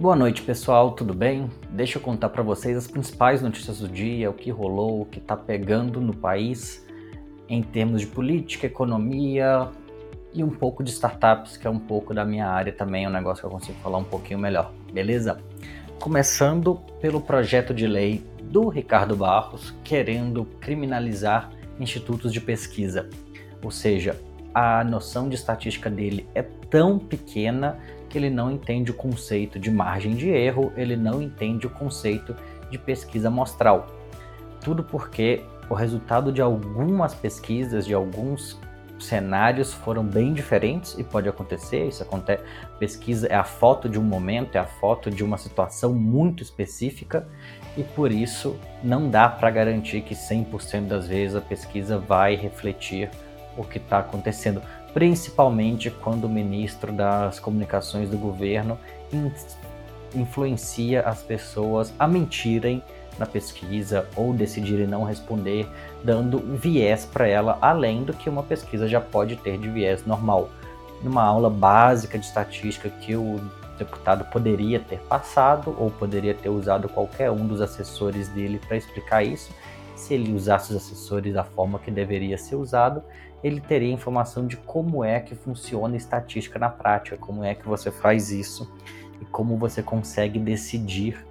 Boa noite, pessoal, tudo bem? Deixa eu contar para vocês as principais notícias do dia, o que rolou, o que está pegando no país em termos de política, economia e um pouco de startups, que é um pouco da minha área também, é um negócio que eu consigo falar um pouquinho melhor, beleza? Começando pelo projeto de lei do Ricardo Barros querendo criminalizar institutos de pesquisa. Ou seja, a noção de estatística dele é tão pequena que ele não entende o conceito de margem de erro, ele não entende o conceito de pesquisa amostral. Tudo porque o resultado de algumas pesquisas, de alguns cenários foram bem diferentes e pode acontecer, isso acontece. Pesquisa é a foto de um momento, é a foto de uma situação muito específica e por isso não dá para garantir que 100% das vezes a pesquisa vai refletir o que está acontecendo, principalmente quando o ministro das comunicações do governo influencia as pessoas a mentirem na pesquisa ou decidirem não responder, dando viés para ela, além do que uma pesquisa já pode ter de viés normal. Numa aula básica de estatística que o deputado poderia ter passado ou poderia ter usado qualquer um dos assessores dele para explicar isso, se ele usasse os assessores da forma que deveria ser usado, ele teria informação de como é que funciona a estatística na prática, como é que você faz isso e como você consegue decidir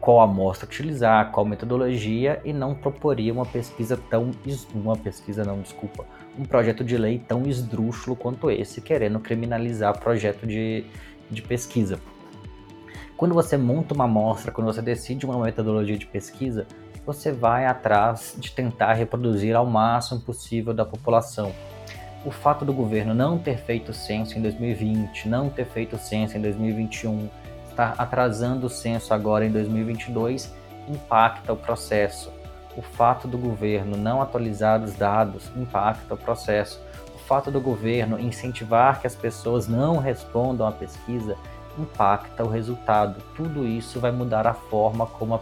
qual amostra utilizar, qual metodologia e não proporia uma pesquisa tão uma pesquisa não, desculpa, um projeto de lei tão esdrúxulo quanto esse, querendo criminalizar projeto de, de pesquisa. Quando você monta uma amostra, quando você decide uma metodologia de pesquisa, você vai atrás de tentar reproduzir ao máximo possível da população. O fato do governo não ter feito censo em 2020, não ter feito censo em 2021, está atrasando o censo agora em 2022 impacta o processo. O fato do governo não atualizar os dados impacta o processo. O fato do governo incentivar que as pessoas não respondam à pesquisa impacta o resultado. Tudo isso vai mudar a forma como a,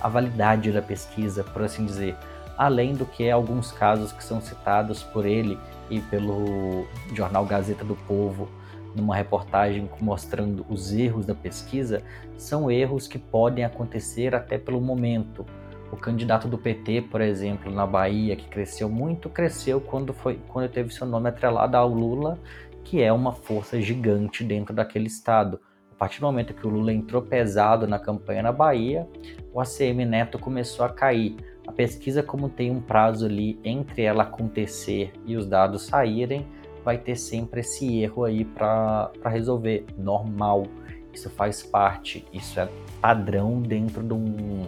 a validade da pesquisa, por assim dizer. Além do que alguns casos que são citados por ele e pelo jornal Gazeta do Povo numa reportagem mostrando os erros da pesquisa, são erros que podem acontecer até pelo momento. O candidato do PT, por exemplo, na Bahia, que cresceu muito, cresceu quando, foi, quando teve seu nome atrelado ao Lula, que é uma força gigante dentro daquele estado. A partir do momento que o Lula entrou pesado na campanha na Bahia, o ACM Neto começou a cair. A pesquisa, como tem um prazo ali entre ela acontecer e os dados saírem, vai ter sempre esse erro aí para resolver. Normal, isso faz parte, isso é padrão dentro de um,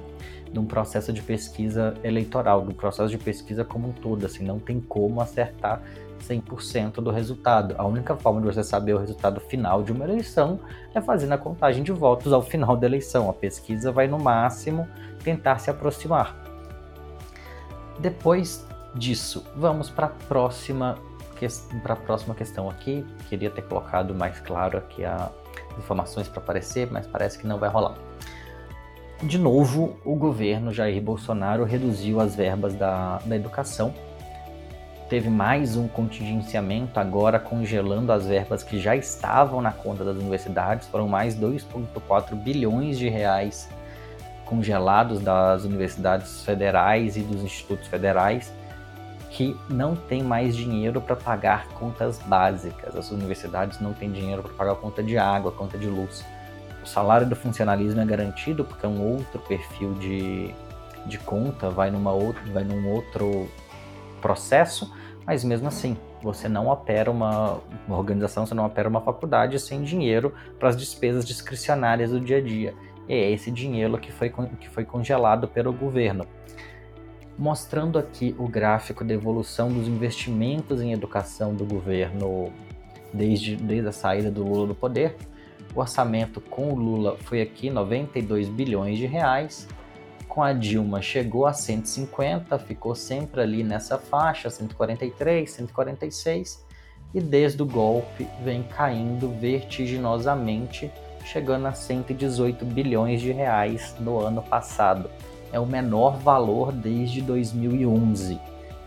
de um processo de pesquisa eleitoral, do processo de pesquisa como um todo. Assim, não tem como acertar 100% do resultado. A única forma de você saber o resultado final de uma eleição é fazendo a contagem de votos ao final da eleição. A pesquisa vai, no máximo, tentar se aproximar. Depois disso, vamos para a próxima a próxima questão aqui, queria ter colocado mais claro aqui as informações para aparecer, mas parece que não vai rolar. De novo, o governo Jair Bolsonaro reduziu as verbas da, da educação. Teve mais um contingenciamento, agora congelando as verbas que já estavam na conta das universidades. Foram mais 2,4 bilhões de reais congelados das universidades federais e dos institutos federais que não tem mais dinheiro para pagar contas básicas. As universidades não têm dinheiro para pagar conta de água, conta de luz. O salário do funcionalismo é garantido porque é um outro perfil de, de conta, vai, numa outra, vai num outro processo, mas mesmo assim, você não opera uma, uma organização, você não opera uma faculdade sem dinheiro para as despesas discricionárias do dia a dia. E é esse dinheiro que foi, que foi congelado pelo governo mostrando aqui o gráfico da evolução dos investimentos em educação do governo desde, desde a saída do Lula do poder. O orçamento com o Lula foi aqui 92 bilhões de reais. Com a Dilma chegou a 150, ficou sempre ali nessa faixa, 143, 146, e desde o golpe vem caindo vertiginosamente, chegando a 118 bilhões de reais no ano passado é o menor valor desde 2011.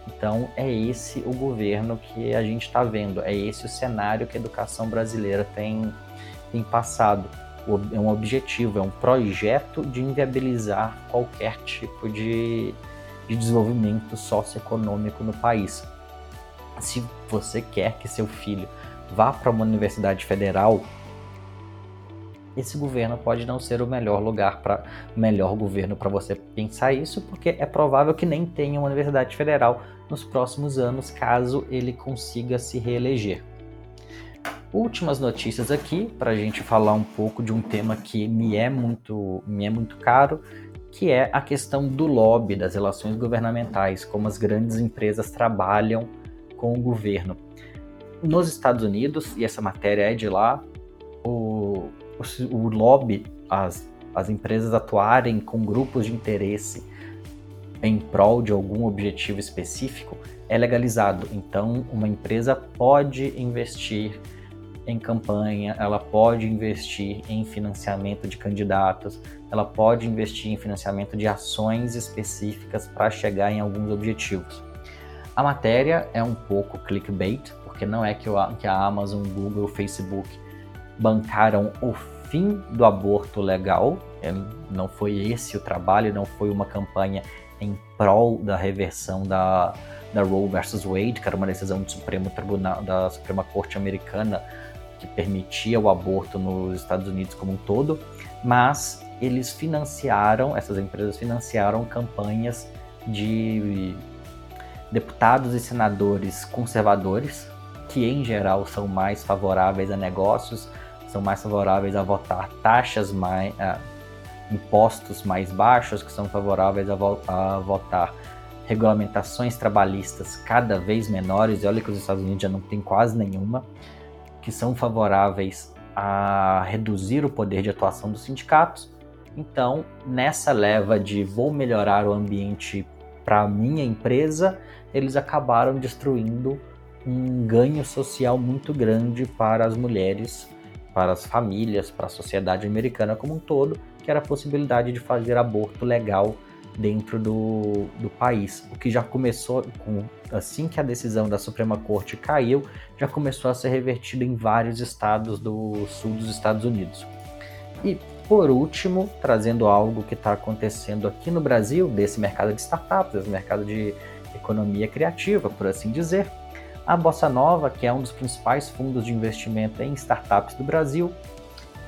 Então, é esse o governo que a gente está vendo, é esse o cenário que a educação brasileira tem, tem passado. É um objetivo, é um projeto de inviabilizar qualquer tipo de, de desenvolvimento socioeconômico no país. Se você quer que seu filho vá para uma universidade federal, esse governo pode não ser o melhor lugar para melhor governo para você pensar isso, porque é provável que nem tenha uma universidade federal nos próximos anos, caso ele consiga se reeleger. Últimas notícias aqui para a gente falar um pouco de um tema que me é muito me é muito caro, que é a questão do lobby das relações governamentais, como as grandes empresas trabalham com o governo. Nos Estados Unidos, e essa matéria é de lá, o, o, o lobby, as, as empresas atuarem com grupos de interesse em prol de algum objetivo específico é legalizado. Então, uma empresa pode investir em campanha, ela pode investir em financiamento de candidatos, ela pode investir em financiamento de ações específicas para chegar em alguns objetivos. A matéria é um pouco clickbait, porque não é que, a Amazon, Google, Facebook bancaram o fim do aborto legal, é, não foi esse o trabalho, não foi uma campanha em prol da reversão da, da Roe versus Wade, que era uma decisão do Supremo Tribunal da Suprema Corte Americana que permitia o aborto nos Estados Unidos como um todo, mas eles financiaram, essas empresas financiaram campanhas de deputados e senadores conservadores, que em geral são mais favoráveis a negócios, são mais favoráveis a votar taxas mais, impostos mais baixos, que são favoráveis a, vo a votar regulamentações trabalhistas cada vez menores, e olha que os Estados Unidos já não tem quase nenhuma, que são favoráveis a reduzir o poder de atuação dos sindicatos. Então, nessa leva de vou melhorar o ambiente para minha empresa, eles acabaram destruindo um ganho social muito grande para as mulheres para as famílias, para a sociedade americana como um todo, que era a possibilidade de fazer aborto legal dentro do, do país. O que já começou, com, assim que a decisão da Suprema Corte caiu, já começou a ser revertido em vários estados do sul dos Estados Unidos. E, por último, trazendo algo que está acontecendo aqui no Brasil, desse mercado de startups, desse mercado de economia criativa, por assim dizer, a Bossa Nova, que é um dos principais fundos de investimento em startups do Brasil,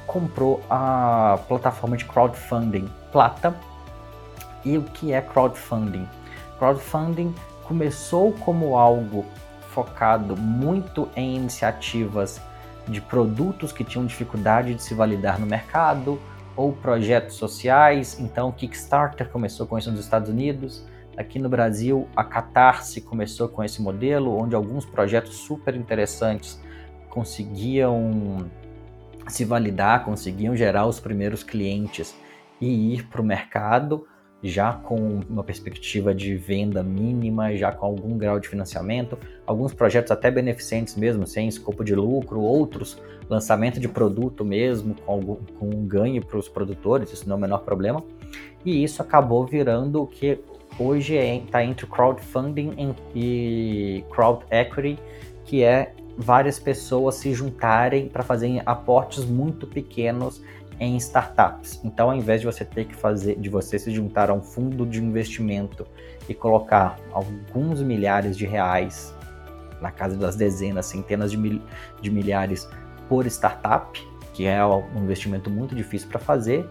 comprou a plataforma de crowdfunding Plata. E o que é crowdfunding? Crowdfunding começou como algo focado muito em iniciativas de produtos que tinham dificuldade de se validar no mercado ou projetos sociais. Então, o Kickstarter começou com isso nos Estados Unidos. Aqui no Brasil, a Catarse começou com esse modelo, onde alguns projetos super interessantes conseguiam se validar, conseguiam gerar os primeiros clientes e ir para o mercado já com uma perspectiva de venda mínima, já com algum grau de financiamento, alguns projetos até beneficentes mesmo, sem escopo de lucro, outros lançamento de produto mesmo, com, algum, com um ganho para os produtores, isso não é o menor problema. E isso acabou virando o que hoje está é, tá entre crowdfunding e crowd equity, que é várias pessoas se juntarem para fazerem aportes muito pequenos em startups. Então, ao invés de você ter que fazer, de você se juntar a um fundo de investimento e colocar alguns milhares de reais, na casa das dezenas, centenas de, mil, de milhares por startup, que é um investimento muito difícil para fazer,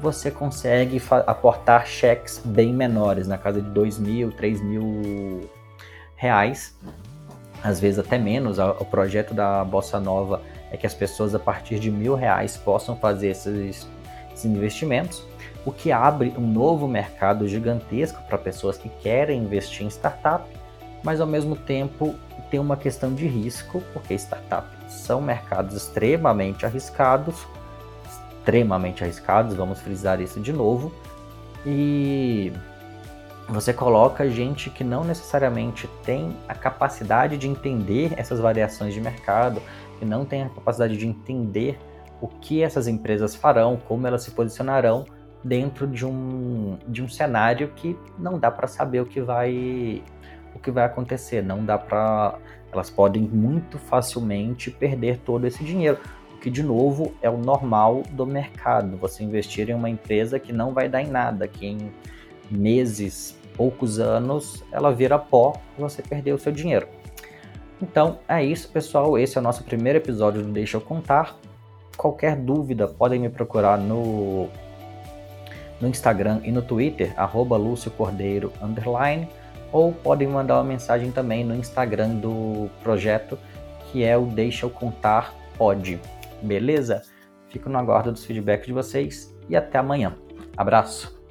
você consegue aportar cheques bem menores, na casa de 2 mil, 3 mil reais, às vezes até menos. O projeto da Bossa Nova é que as pessoas a partir de mil reais possam fazer esses, esses investimentos, o que abre um novo mercado gigantesco para pessoas que querem investir em startup, mas ao mesmo tempo tem uma questão de risco, porque startups são mercados extremamente arriscados extremamente arriscados, vamos frisar isso de novo. E você coloca gente que não necessariamente tem a capacidade de entender essas variações de mercado, que não tem a capacidade de entender o que essas empresas farão, como elas se posicionarão dentro de um, de um cenário que não dá para saber o que vai o que vai acontecer, não dá para elas podem muito facilmente perder todo esse dinheiro que de novo é o normal do mercado. Você investir em uma empresa que não vai dar em nada, que em meses, poucos anos, ela vira pó e você perdeu o seu dinheiro. Então é isso, pessoal. Esse é o nosso primeiro episódio do Deixa eu contar. Qualquer dúvida, podem me procurar no, no Instagram e no Twitter, arroba Lúcio Cordeiro, underline, ou podem mandar uma mensagem também no Instagram do projeto, que é o Deixa eu contar pode. Beleza? Fico no aguardo dos feedbacks de vocês e até amanhã. Abraço!